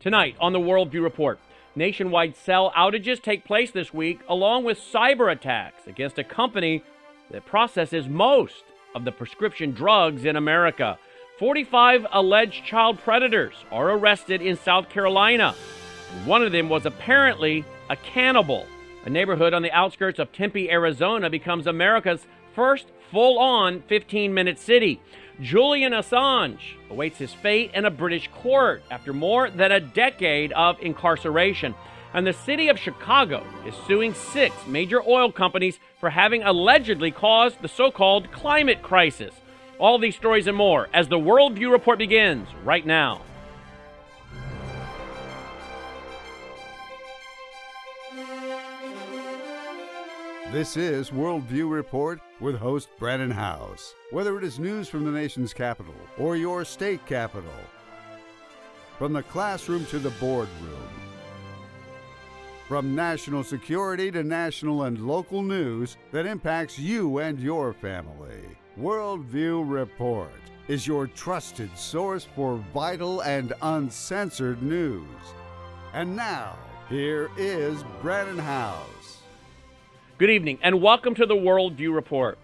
Tonight on the Worldview Report, nationwide cell outages take place this week, along with cyber attacks against a company that processes most of the prescription drugs in America. 45 alleged child predators are arrested in South Carolina. One of them was apparently a cannibal. A neighborhood on the outskirts of Tempe, Arizona becomes America's first full on 15 minute city. Julian Assange awaits his fate in a British court after more than a decade of incarceration. And the city of Chicago is suing six major oil companies for having allegedly caused the so called climate crisis. All these stories and more as the Worldview Report begins right now. This is Worldview Report with host Brannon Howse. Whether it is news from the nation's capital or your state capital, from the classroom to the boardroom, from national security to national and local news that impacts you and your family, Worldview Report is your trusted source for vital and uncensored news. And now, here is Brannon Howse. Good evening and welcome to the Worldview Report.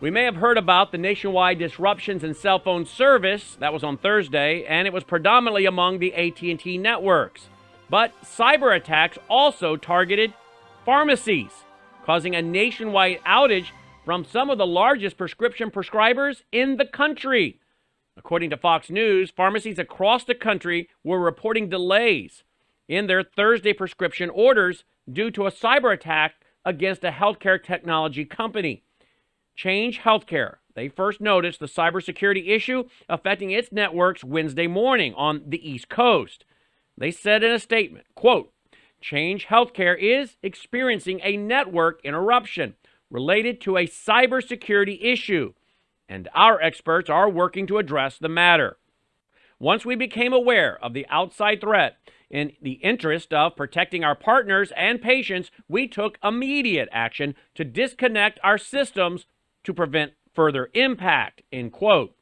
We may have heard about the nationwide disruptions in cell phone service that was on Thursday and it was predominantly among the AT&T networks. But cyber attacks also targeted pharmacies, causing a nationwide outage from some of the largest prescription prescribers in the country. According to Fox News, pharmacies across the country were reporting delays in their Thursday prescription orders due to a cyber attack against a healthcare technology company. Change Healthcare. They first noticed the cybersecurity issue affecting its networks Wednesday morning on the East Coast. They said in a statement, quote, Change Healthcare is experiencing a network interruption related to a cybersecurity issue, and our experts are working to address the matter. Once we became aware of the outside threat, in the interest of protecting our partners and patients, we took immediate action to disconnect our systems to prevent further impact. End quote.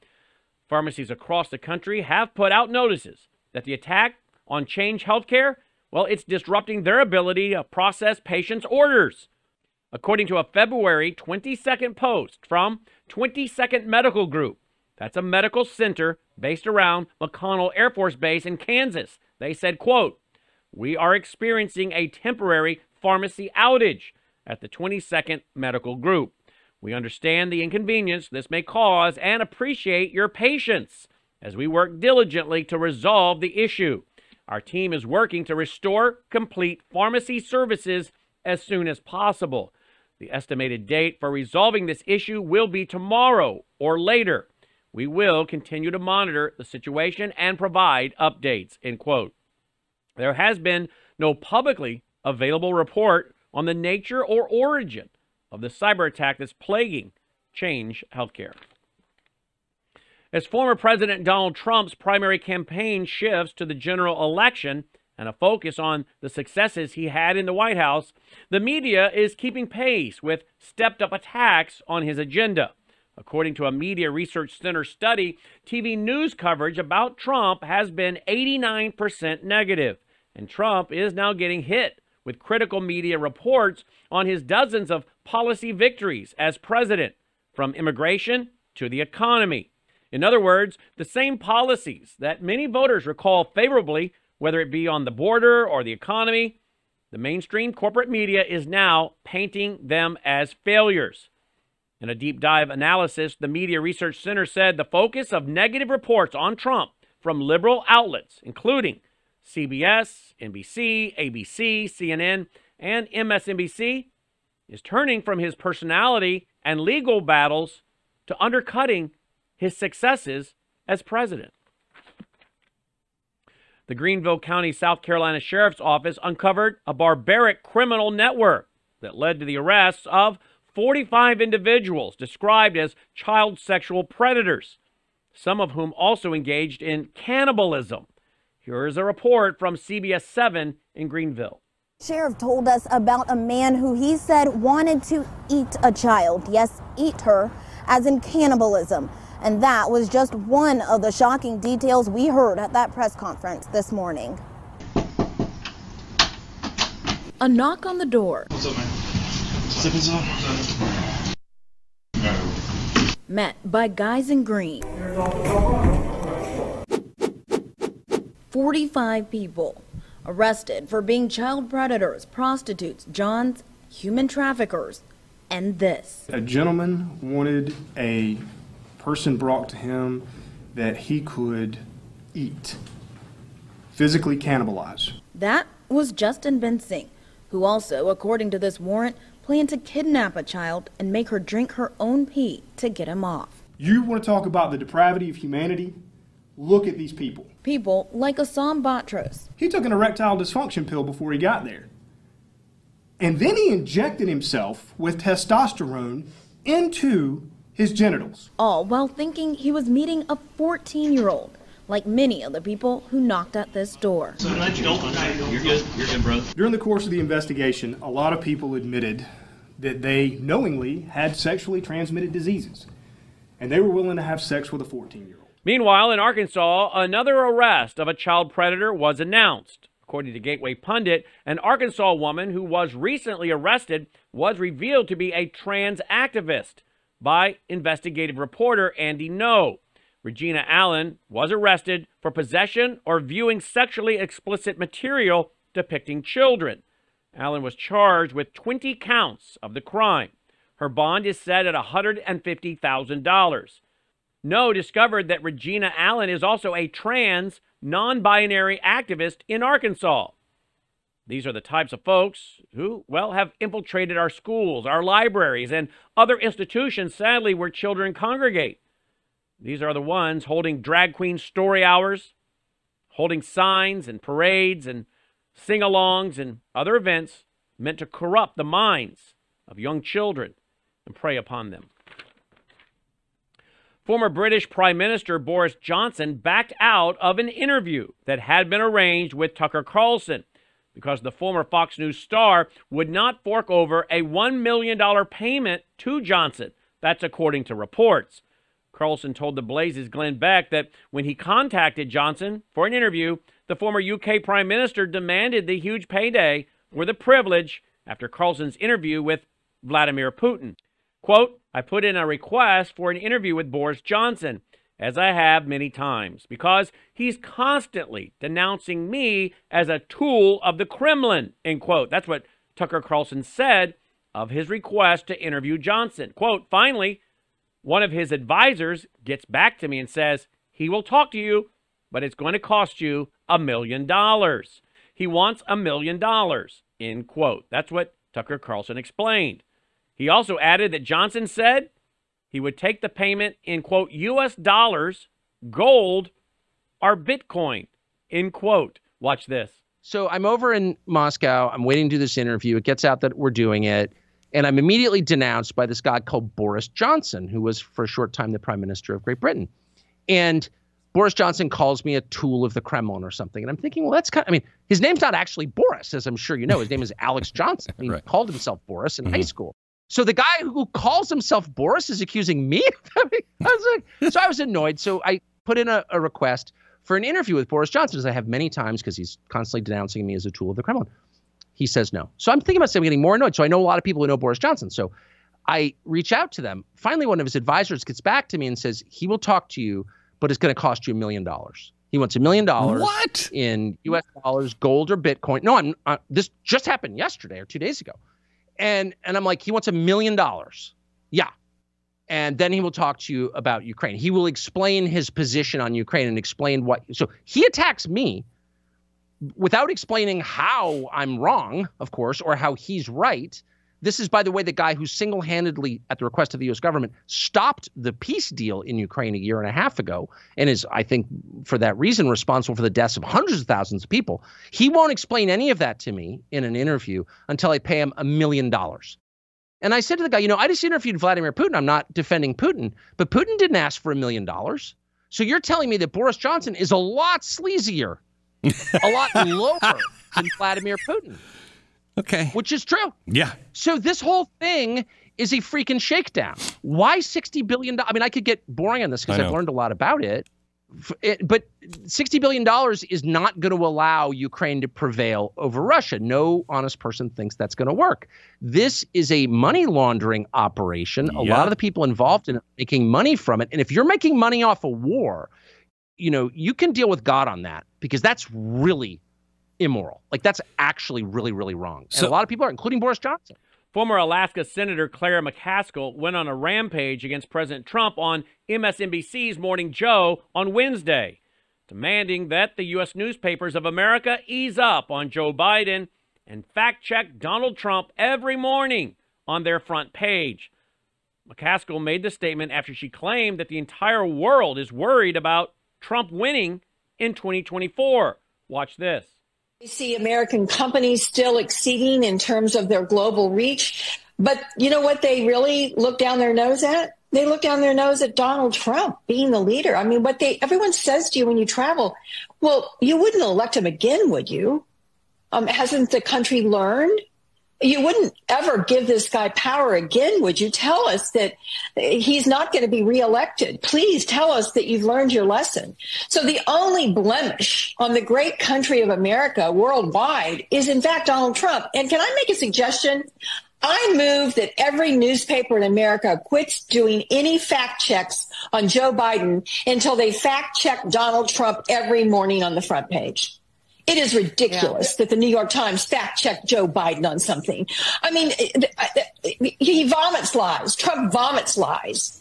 Pharmacies across the country have put out notices that the attack on Change Healthcare, well, it's disrupting their ability to process patients' orders. According to a February 22nd post from 22nd Medical Group, that's a medical center based around McConnell Air Force Base in Kansas. They said, quote, we are experiencing a temporary pharmacy outage at the 22nd Medical Group. We understand the inconvenience this may cause and appreciate your patience as we work diligently to resolve the issue. Our team is working to restore complete pharmacy services as soon as possible. The estimated date for resolving this issue will be tomorrow or later. We will continue to monitor the situation and provide updates, end quote. There has been no publicly available report on the nature or origin of the cyber attack that's plaguing Change Healthcare. As former President Donald Trump's primary campaign shifts to the general election and a focus on the successes he had in the White House, the media is keeping pace with stepped up attacks on his agenda. According to a Media Research Center study, TV news coverage about Trump has been 89% negative, and Trump is now getting hit with critical media reports on his dozens of policy victories as president, from immigration to the economy. In other words, the same policies that many voters recall favorably, whether it be on the border or the economy, the mainstream corporate media is now painting them as failures. In a deep dive analysis, the Media Research Center said the focus of negative reports on Trump from liberal outlets, including CBS, NBC, ABC, CNN, and MSNBC, is turning from his personality and legal battles to undercutting his successes as president. The Greenville County, South Carolina Sheriff's Office uncovered a barbaric criminal network that led to the arrests of 45 individuals described as child sexual predators, some of whom also engaged in cannibalism. Here is a report from CBS 7 in Greenville. Sheriff told us about a man who he said wanted to eat a child. Yes, eat her, as in cannibalism. And that was just one of the shocking details we heard at that press conference this morning. A knock on the door. What's up, man? Zipping zone? No. Met by guys in green. 45 people arrested for being child predators, prostitutes, johns, human traffickers, and this. A gentleman wanted a person brought to him that he could eat, physically cannibalize. That was Justin Bensing, who also, according to this warrant, planned to kidnap a child and make her drink her own pee to get him off. You want to talk about the depravity of humanity? Look at these people. People like Assam Batros. He took an erectile dysfunction pill before he got there. And then he injected himself with testosterone into his genitals. All while thinking he was meeting a 14 year old, like many of the people who knocked at this door. So glad you don't. You're good. You're good, bro. During the course of the investigation, a lot of people admitted that they knowingly had sexually transmitted diseases. And they were willing to have sex with a 14 year old. Meanwhile, in Arkansas, another arrest of a child predator was announced. According to Gateway Pundit, an Arkansas woman who was recently arrested was revealed to be a trans activist by investigative reporter Andy Ngo. Regina Allen was arrested for possession or viewing sexually explicit material depicting children. Allen was charged with 20 counts of the crime. Her bond is set at $150,000. Ngo discovered that Regina Allen is also a trans, non binary activist in Arkansas. These are the types of folks who, well, have infiltrated our schools, our libraries, and other institutions, sadly, where children congregate. These are the ones holding drag queen story hours, holding signs and parades and sing alongs and other events meant to corrupt the minds of young children and prey upon them. Former British Prime Minister Boris Johnson backed out of an interview that had been arranged with Tucker Carlson because the former Fox News star would not fork over a $1 million payment to Johnson. That's according to reports. Carlson told the Blaze's Glenn Beck that when he contacted Johnson for an interview, the former UK Prime Minister demanded the huge payday or the privilege after Carlson's interview with Vladimir Putin. Quote, I put in a request for an interview with Boris Johnson, as I have many times, because he's constantly denouncing me as a tool of the Kremlin, end quote. That's what Tucker Carlson said of his request to interview Johnson. Quote, finally, one of his advisors gets back to me and says, he will talk to you, but it's going to cost you a million dollars. He wants a million dollars, end quote. That's what Tucker Carlson explained. He also added that Johnson said he would take the payment in, quote, U.S. dollars, gold, or Bitcoin, end quote. Watch this. So I'm over in Moscow. I'm waiting to do this interview. It gets out that we're doing it. And I'm immediately denounced by this guy called Boris Johnson, who was for a short time the prime minister of Great Britain. And Boris Johnson calls me a tool of the Kremlin or something. And I'm thinking, well, that's kind of, I mean, his name's not actually Boris, as I'm sure you know. His name is Alex Johnson. He right. called himself Boris in mm-hmm. high school. So the guy who calls himself Boris is accusing me of I was like, so I was annoyed. So I put in a, a request for an interview with Boris Johnson, as I have many times because he's constantly denouncing me as a tool of the Kremlin. He says no. So I'm thinking about saying I'm getting more annoyed. So I know a lot of people who know Boris Johnson. So I reach out to them. Finally, one of his advisors gets back to me and says he will talk to you, but it's going to cost you a million dollars. He wants a million dollars. What in U.S. dollars, gold or Bitcoin? No, I'm. Uh, this just happened yesterday or two days ago and and I'm like, he wants a million dollars. Yeah. And then he will talk to you about Ukraine. He will explain his position on Ukraine and explain what. So he attacks me without explaining how I'm wrong, of course, or how he's right. This is, by the way, the guy who single handedly, at the request of the US government, stopped the peace deal in Ukraine a year and a half ago and is, I think, for that reason, responsible for the deaths of hundreds of thousands of people. He won't explain any of that to me in an interview until I pay him a million dollars. And I said to the guy, you know, I just interviewed Vladimir Putin. I'm not defending Putin, but Putin didn't ask for a million dollars. So you're telling me that Boris Johnson is a lot sleazier, a lot lower than Vladimir Putin. Okay. Which is true. Yeah. So this whole thing is a freaking shakedown. Why $60 billion? I mean, I could get boring on this because I've learned a lot about it. it, but $60 billion is not going to allow Ukraine to prevail over Russia. No honest person thinks that's going to work. This is a money laundering operation. A lot of the people involved in it making money from it. And if you're making money off a war, you know, you can deal with God on that because that's really immoral. Like that's actually really, really wrong. So, and a lot of people are, including Boris Johnson. Former Alaska Senator Claire McCaskill went on a rampage against President Trump on MSNBC's Morning Joe on Wednesday, demanding that the U.S. newspapers of America ease up on Joe Biden and fact check Donald Trump every morning on their front page. McCaskill made the statement after she claimed that the entire world is worried about Trump winning in 2024. Watch this. We see American companies still exceeding in terms of their global reach. But you know what they really look down their nose at? They look down their nose at Donald Trump being the leader. I mean, what they everyone says to you when you travel, well, you wouldn't elect him again, would you? Um, hasn't the country learned? You wouldn't ever give this guy power again, would you? Tell us that he's not going to be reelected. Please tell us that you've learned your lesson. So the only blemish on the great country of America worldwide is in fact Donald Trump. And can I make a suggestion? I move that every newspaper in America quits doing any fact checks on Joe Biden until they fact check Donald Trump every morning on the front page. It is ridiculous yeah. that the New York Times fact checked Joe Biden on something. I mean, he vomits lies. Trump vomits lies.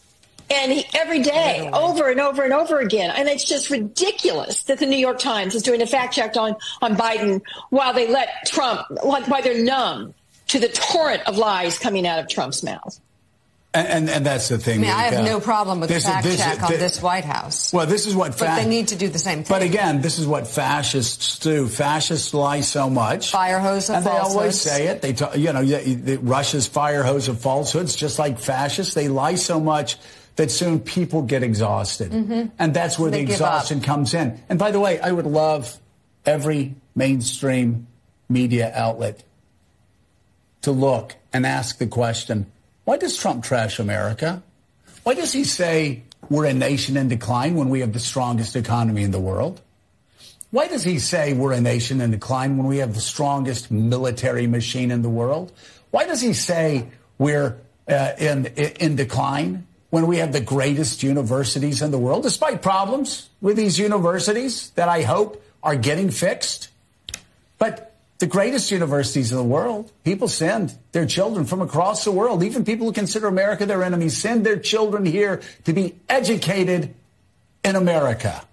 And he, every day, over and over and over again. And it's just ridiculous that the New York Times is doing a fact check on, on Biden while they let Trump, like, while they're numb to the torrent of lies coming out of Trump's mouth. And, and, and, that's the thing. I mean, I have no problem with this, fact this, check this, on this White House. Well, this is what. Fa- but they need to do the same thing. But again, this is what fascists do. Fascists lie so much. Fire hose of and falsehoods. they always say it. They, talk, you know, Russia's fire hose of falsehoods, just like fascists. They lie so much that soon people get exhausted, mm-hmm. and that's where they the exhaustion comes in. And by the way, I would love every mainstream media outlet to look and ask the question why does Trump trash America? Why does he say we're a nation in decline when we have the strongest economy in the world? Why does he say we're a nation in decline when we have the strongest military machine in the world? Why does he say we're uh, in, in decline when we have the greatest universities in the world, despite problems with these universities that I hope are getting fixed? But the greatest universities in the world. People send their children from across the world, even people who consider America their enemy, send their children here to be educated in America.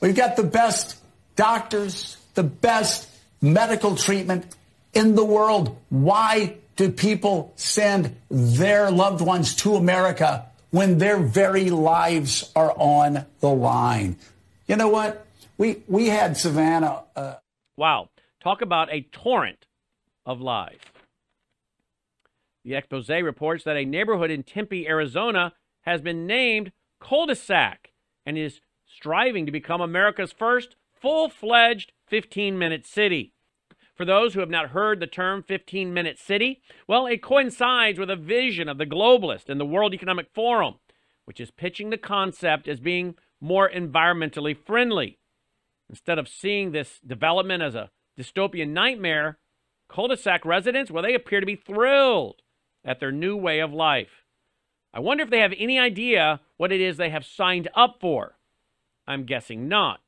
We've got the best doctors, the best medical treatment in the world. Why do people send their loved ones to America when their very lives are on the line? You know what? We we had Savannah. Uh, wow. Talk about a torrent of lies. The expose reports that a neighborhood in Tempe, Arizona has been named cul-de-sac and is striving to become America's first full-fledged 15-minute city. For those who have not heard the term 15 minute city, well, it coincides with a vision of the globalist and the World Economic Forum, which is pitching the concept as being more environmentally friendly. Instead of seeing this development as a dystopian nightmare, cul de sac residents, well, they appear to be thrilled at their new way of life. I wonder if they have any idea what it is they have signed up for. I'm guessing not.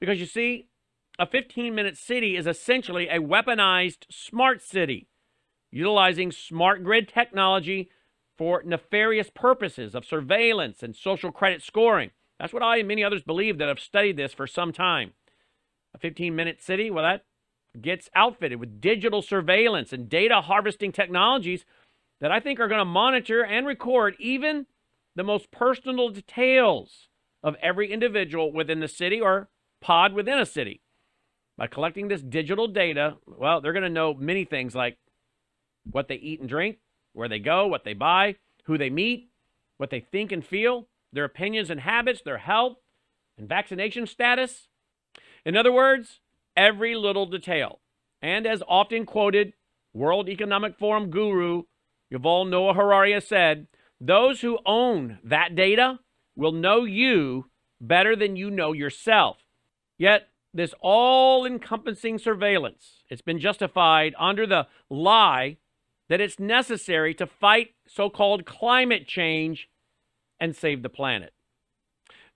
Because you see, a 15 minute city is essentially a weaponized smart city, utilizing smart grid technology for nefarious purposes of surveillance and social credit scoring. That's what I and many others believe that have studied this for some time. A 15 minute city, well, that gets outfitted with digital surveillance and data harvesting technologies that I think are going to monitor and record even the most personal details of every individual within the city or pod within a city. By collecting this digital data, well, they're going to know many things like what they eat and drink, where they go, what they buy, who they meet, what they think and feel, their opinions and habits, their health, and vaccination status. In other words, every little detail. And as often quoted, World Economic Forum guru Yuval Noah Harari said, those who own that data will know you better than you know yourself. Yet, this all encompassing surveillance, it's been justified under the lie that it's necessary to fight so called climate change and save the planet.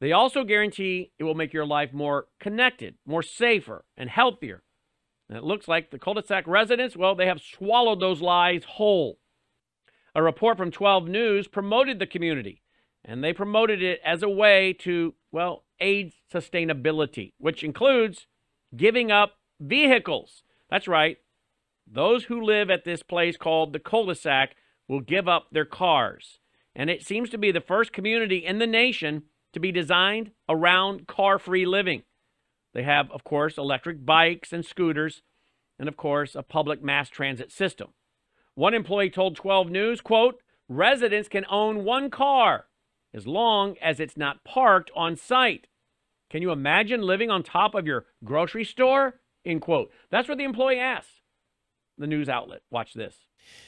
They also guarantee it will make your life more connected, more safer, and healthier. And it looks like the cul-de-sac residents, well, they have swallowed those lies whole. A report from 12 News promoted the community, and they promoted it as a way to, well, aid sustainability, which includes giving up vehicles. That's right. Those who live at this place called the cul-de-sac will give up their cars. And it seems to be the first community in the nation to be designed around car-free living. They have, of course, electric bikes and scooters, and of course, a public mass transit system. One employee told 12 News, quote, residents can own one car as long as it's not parked on site. Can you imagine living on top of your grocery store? End quote. That's what the employee asked the news outlet. Watch this.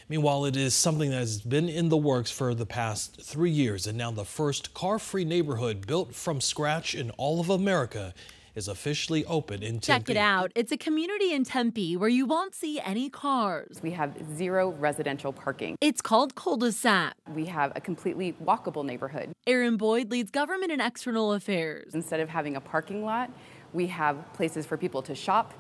Meanwhile, it is something that has been in the works for the past three years, and now the first car free neighborhood built from scratch in all of America is officially open in Tempe. Check it out. It's a community in Tempe where you won't see any cars. We have zero residential parking. It's called cul-de-sac. We have a completely walkable neighborhood. Aaron Boyd leads government and external affairs. Instead of having a parking lot, we have places for people to shop,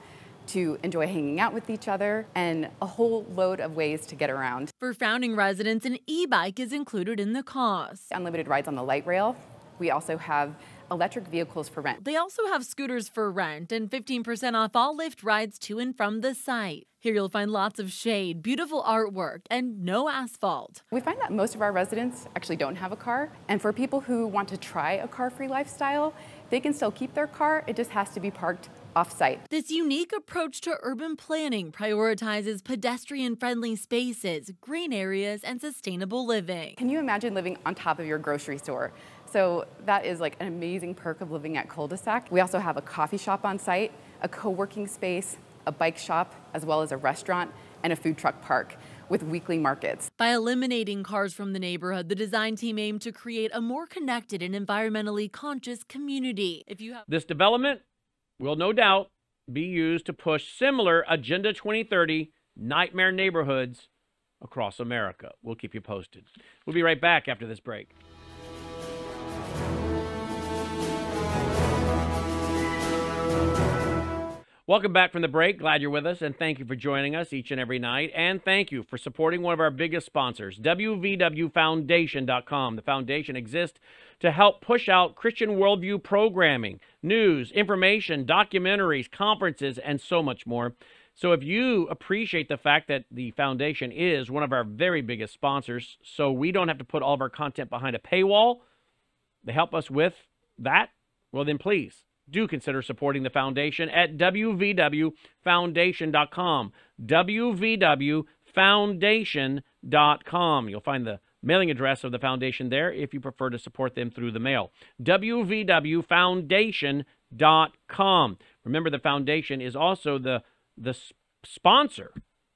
to enjoy hanging out with each other, and a whole load of ways to get around. For founding residents, an e-bike is included in the cost. Unlimited rides on the light rail. We also have electric vehicles for rent. They also have scooters for rent and 15% off all Lyft rides to and from the site. Here you'll find lots of shade, beautiful artwork, and no asphalt. We find that most of our residents actually don't have a car. And for people who want to try a car free lifestyle, they can still keep their car, it just has to be parked off-site. This unique approach to urban planning prioritizes pedestrian-friendly spaces, green areas, and sustainable living. Can you imagine living on top of your grocery store? So that is like an amazing perk of living at cul-de-sac. We also have a coffee shop on site, a co-working space, a bike shop, as well as a restaurant and a food truck park with weekly markets. By eliminating cars from the neighborhood, the design team aimed to create a more connected and environmentally conscious community. If you have This development will no doubt be used to push similar Agenda 2030 nightmare neighborhoods across America. We'll keep you posted. We'll be right back after this break. Welcome back from the break. Glad you're with us, and thank you for joining us each and every night. And thank you for supporting one of our biggest sponsors, WVWFoundation.com. The foundation exists to help push out Christian worldview programming, news, information, documentaries, conferences, and so much more. So if you appreciate the fact that the foundation is one of our very biggest sponsors, so we don't have to put all of our content behind a paywall, they help us with that, well, then please do consider supporting the foundation at wvwfoundation.com. wvwfoundation.com. You'll find the mailing address of the foundation there if you prefer to support them through the mail. wvwfoundation.com. Remember, the foundation is also the, the sponsor,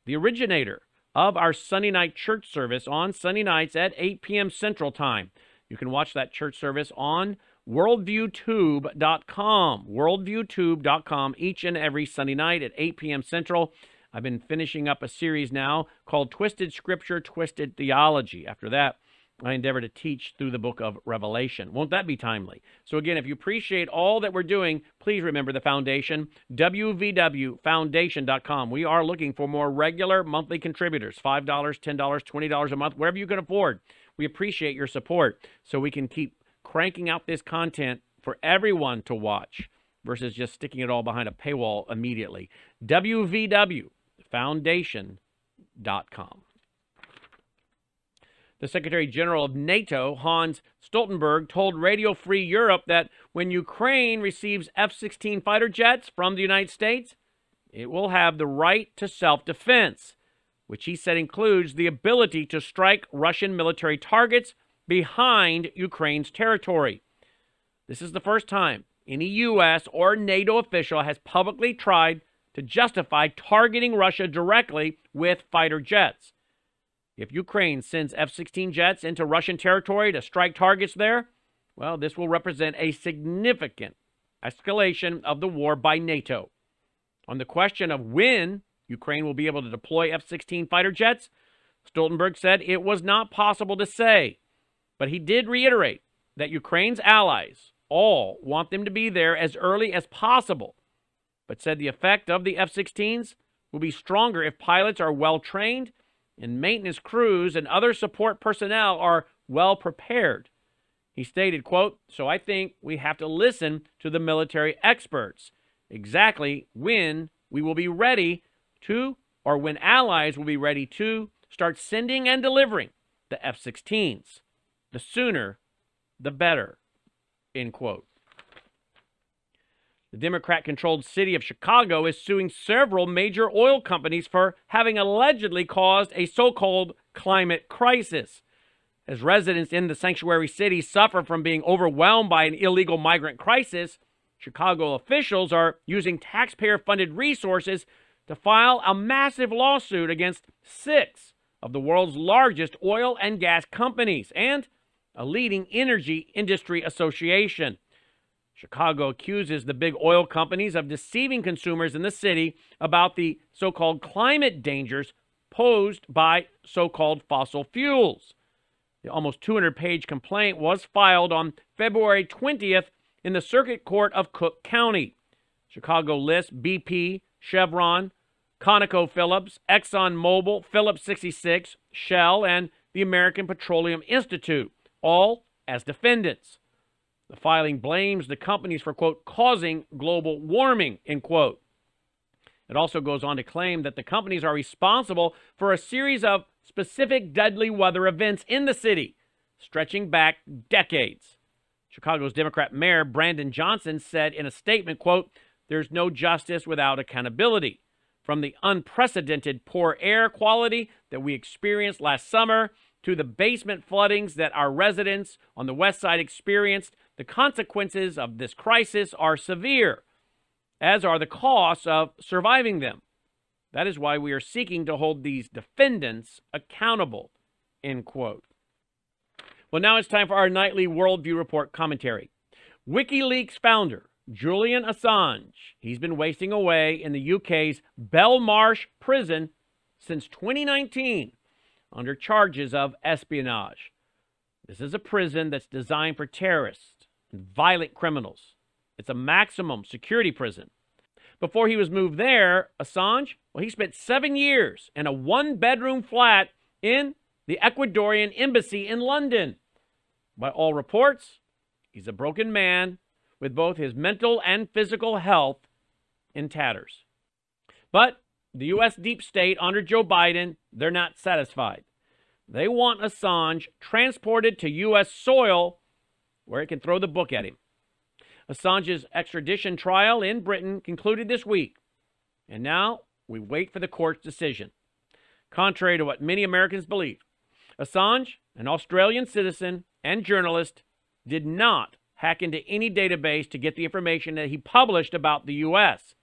the originator of our Sunday night church service on Sunday nights at 8 p.m. Central Time. You can watch that church service on worldviewtube.com. Worldviewtube.com each and every Sunday night at 8 p.m. Central. I've been finishing up a series now called Twisted Scripture, Twisted Theology. After that, I endeavor to teach through the book of Revelation. Won't that be timely? So, again, if you appreciate all that we're doing, please remember the foundation, wvwfoundation.com. We are looking for more regular monthly contributors $5, $10, $20 a month, wherever you can afford. We appreciate your support so we can keep cranking out this content for everyone to watch versus just sticking it all behind a paywall immediately. wvwfoundation.com. The Secretary General of NATO, Jens Stoltenberg, told Radio Free Europe that when Ukraine receives F 16 fighter jets from the United States, it will have the right to self defense, which he said includes the ability to strike Russian military targets behind Ukraine's territory. This is the first time any U.S. or NATO official has publicly tried to justify targeting Russia directly with fighter jets. If Ukraine sends F 16 jets into Russian territory to strike targets there, Well, this will represent a significant escalation of the war by NATO. On the question of when Ukraine will be able to deploy F 16 fighter jets, Stoltenberg said it was not possible to say, but he did reiterate that Ukraine's allies all want them to be there as early as possible, but said the effect of the F 16s will be stronger if pilots are well trained and maintenance crews and other support personnel are well prepared. He stated, quote, So I think we have to listen to the military experts exactly when we will be ready to, or when allies will be ready to, start sending and delivering the F 16s. The sooner, the better. End quote. The Democrat controlled city of Chicago is suing several major oil companies for having allegedly caused a so called climate crisis. As residents in the sanctuary city suffer from being overwhelmed by an illegal migrant crisis, Chicago officials are using taxpayer funded resources to file a massive lawsuit against six of the world's largest oil and gas companies and a leading energy industry association. Chicago accuses the big oil companies of deceiving consumers in the city about the so called climate dangers posed by so called fossil fuels. The almost 200 page complaint was filed on February 20th in the Circuit Court of Cook County. Chicago lists BP, Chevron, ConocoPhillips, ExxonMobil, Phillips 66, Shell, and the American Petroleum Institute, all as defendants. The filing blames the companies for, quote, causing global warming, end quote. It also goes on to claim that the companies are responsible for a series of specific deadly weather events in the city, stretching back decades. Chicago's Democrat Mayor Brandon Johnson said in a statement, quote, there's no justice without accountability. From the unprecedented poor air quality that we experienced last summer to the basement floodings that our residents on the west side experienced, the consequences of this crisis are severe, as are the costs of surviving them. That is why we are seeking to hold these defendants accountable. End quote. Well, now it's time for our nightly Worldview Report commentary. WikiLeaks founder Julian Assange, he's been wasting away in the UK's Belmarsh prison since 2019 under charges of espionage. This is a prison that's designed for terrorists violent criminals. It's a maximum security prison. Before he was moved there, Assange, well, he spent seven years in a one bedroom flat in the Ecuadorian embassy in London. By all reports, he's a broken man with both his mental and physical health in tatters. But the U.S. deep state under Joe Biden, they're not satisfied. They want Assange transported to U.S. soil where it can throw the book at him. Assange's extradition trial in Britain concluded this week, and now we wait for the court's decision. Contrary to what many Americans believe, Assange, an Australian citizen and journalist, did not hack into any database to get the information that he published about the U.S.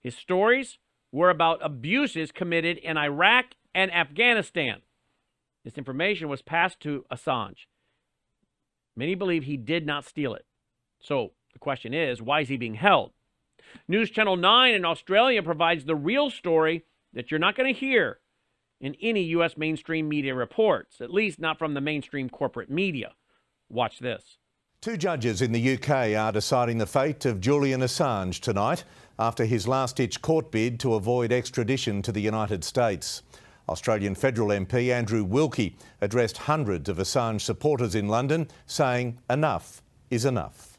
His stories were about abuses committed in Iraq and Afghanistan. This information was passed to Assange. Many believe he did not steal it. So, the question is, why is he being held? News Channel 9 in Australia provides the real story that you're not going to hear in any U.S. mainstream media reports, at least not from the mainstream corporate media. Watch this. Two judges in the UK are deciding the fate of Julian Assange tonight after his last ditch court bid to avoid extradition to the United States. Australian federal MP Andrew Wilkie addressed hundreds of Assange supporters in London, saying enough is enough.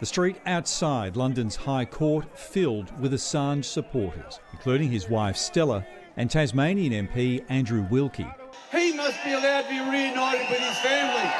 The street outside London's High Court filled with Assange supporters, including his wife Stella and Tasmanian MP Andrew Wilkie. He must be allowed to be reunited with his family.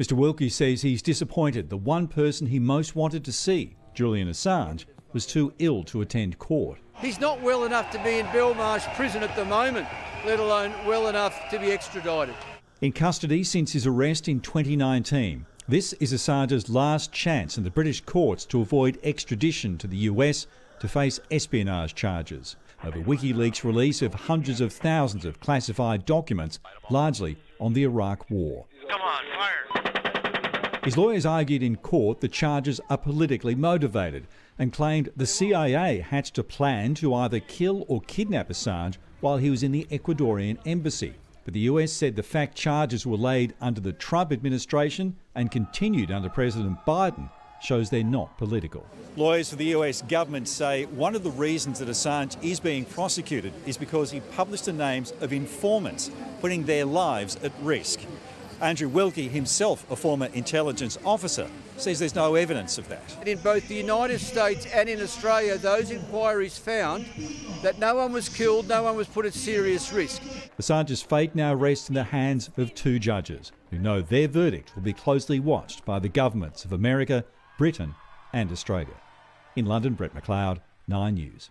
Mr. Wilkie says he's disappointed the one person he most wanted to see, Julian Assange, was too ill to attend court. He's not well enough to be in Belmarsh prison at the moment, let alone well enough to be extradited. In custody since his arrest in 2019, this is Assange's last chance in the British courts to avoid extradition to the US to face espionage charges over WikiLeaks' release of hundreds of thousands of classified documents, largely on the Iraq War. Come on, fire. His lawyers argued in court the charges are politically motivated and claimed the CIA hatched a plan to either kill or kidnap Assange while he was in the Ecuadorian embassy. But the US said the fact charges were laid under the Trump administration and continued under President Biden shows they're not political. Lawyers for the US government say one of the reasons that Assange is being prosecuted is because he published the names of informants, putting their lives at risk. Andrew Wilkie, himself a former intelligence officer, says there's no evidence of that. In both the United States and in Australia, those inquiries found that no one was killed, no one was put at serious risk. Assange's fate now rests in the hands of two judges who know their verdict will be closely watched by the governments of America, Britain, and Australia. In London, Brett McLeod, Nine News.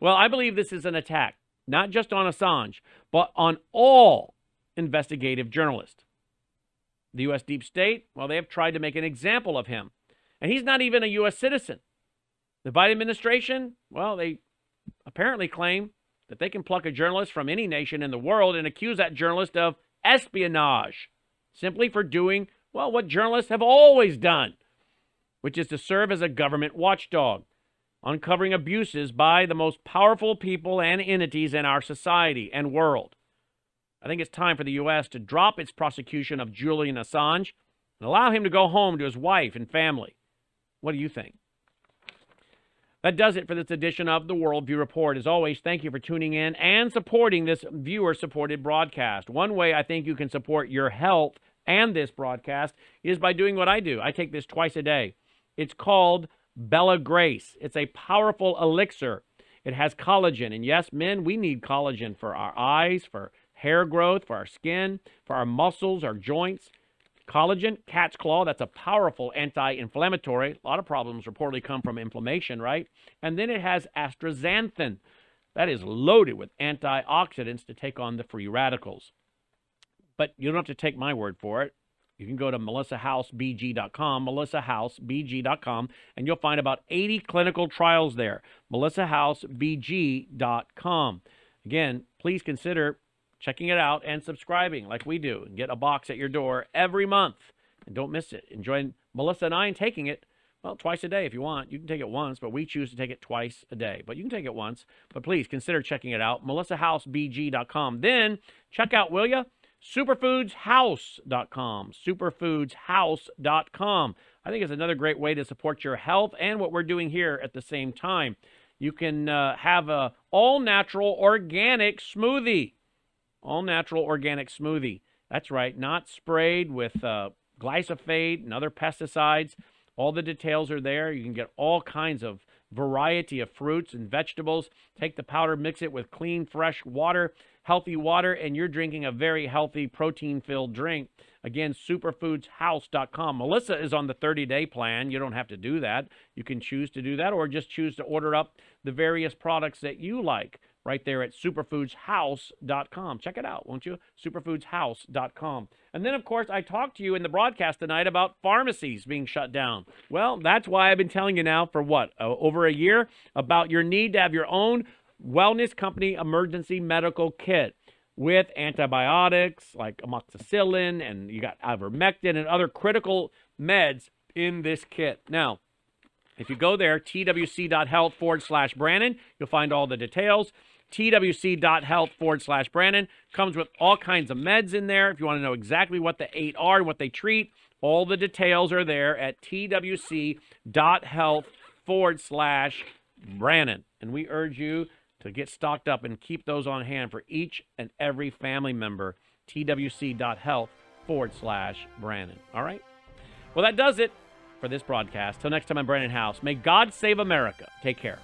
Well, I believe this is an attack, not just on Assange, but on all investigative journalist. The U.S. deep state, well, they have tried to make an example of him. And he's not even a U.S. citizen. The Biden administration, well, they apparently claim that they can pluck a journalist from any nation in the world and accuse that journalist of espionage simply for doing, well, what journalists have always done, which is to serve as a government watchdog, uncovering abuses by the most powerful people and entities in our society and world. I think it's time for the U.S. to drop its prosecution of Julian Assange and allow him to go home to his wife and family. What do you think? That does it for this edition of the Worldview Report. As always, thank you for tuning in and supporting this viewer supported broadcast. One way I think you can support your health and this broadcast is by doing what I do. I take this twice a day. It's called Bella Grace, it's a powerful elixir. It has collagen. And yes, men, we need collagen for our eyes, for hair growth, for our skin, for our muscles, our joints. Collagen, cat's claw, that's a powerful anti inflammatory. A lot of problems reportedly come from inflammation, right? And then it has astaxanthin. That is loaded with antioxidants to take on the free radicals. But you don't have to take my word for it. You can go to melissahousebg.com, melissahousebg.com, and you'll find about 80 clinical trials there. melissahousebg.com. Again, please consider checking it out, and subscribing like we do and get a box at your door every month. And don't miss it. Enjoy Melissa and I and taking it, well, twice a day if you want. You can take it once, but we choose to take it twice a day. But you can take it once. But please consider checking it out. MelissaHouseBG.com. Then check out, will you? Superfoodshouse.com. Superfoodshouse.com. I think it's another great way to support your health and what we're doing here at the same time. You can uh, have a all natural organic smoothie all natural organic smoothie. That's right, not sprayed with uh, glyphosate and other pesticides. All the details are there. You can get all kinds of variety of fruits and vegetables. Take the powder, mix it with clean, fresh water, healthy water, and you're drinking a very healthy, protein filled drink. Again, superfoodshouse.com. Melissa is on the 30 day plan. You don't have to do that. You can choose to do that or just choose to order up the various products that you like right there at superfoodshouse.com. Check it out, won't you? Superfoodshouse.com. And then, of course, I talked to you in the broadcast tonight about pharmacies being shut down. Well, that's why I've been telling you now for what, uh, over a year about your need to have your own wellness company emergency medical kit with antibiotics like amoxicillin and you got ivermectin and other critical meds in this kit. Now, if you go there, twc.health forward slash Brannon, you'll find all the details twc.health forward slash Brannon. Comes with all kinds of meds in there. If you want to know exactly what the eight are and what they treat, all the details are there at twc.health forward slash Brannon. And we urge you to get stocked up and keep those on hand for each and every family member. twc.health forward slash Brannon. All right? Well, that does it for this broadcast. Till next time, I'm Brannon Howse. May God save America. Take care.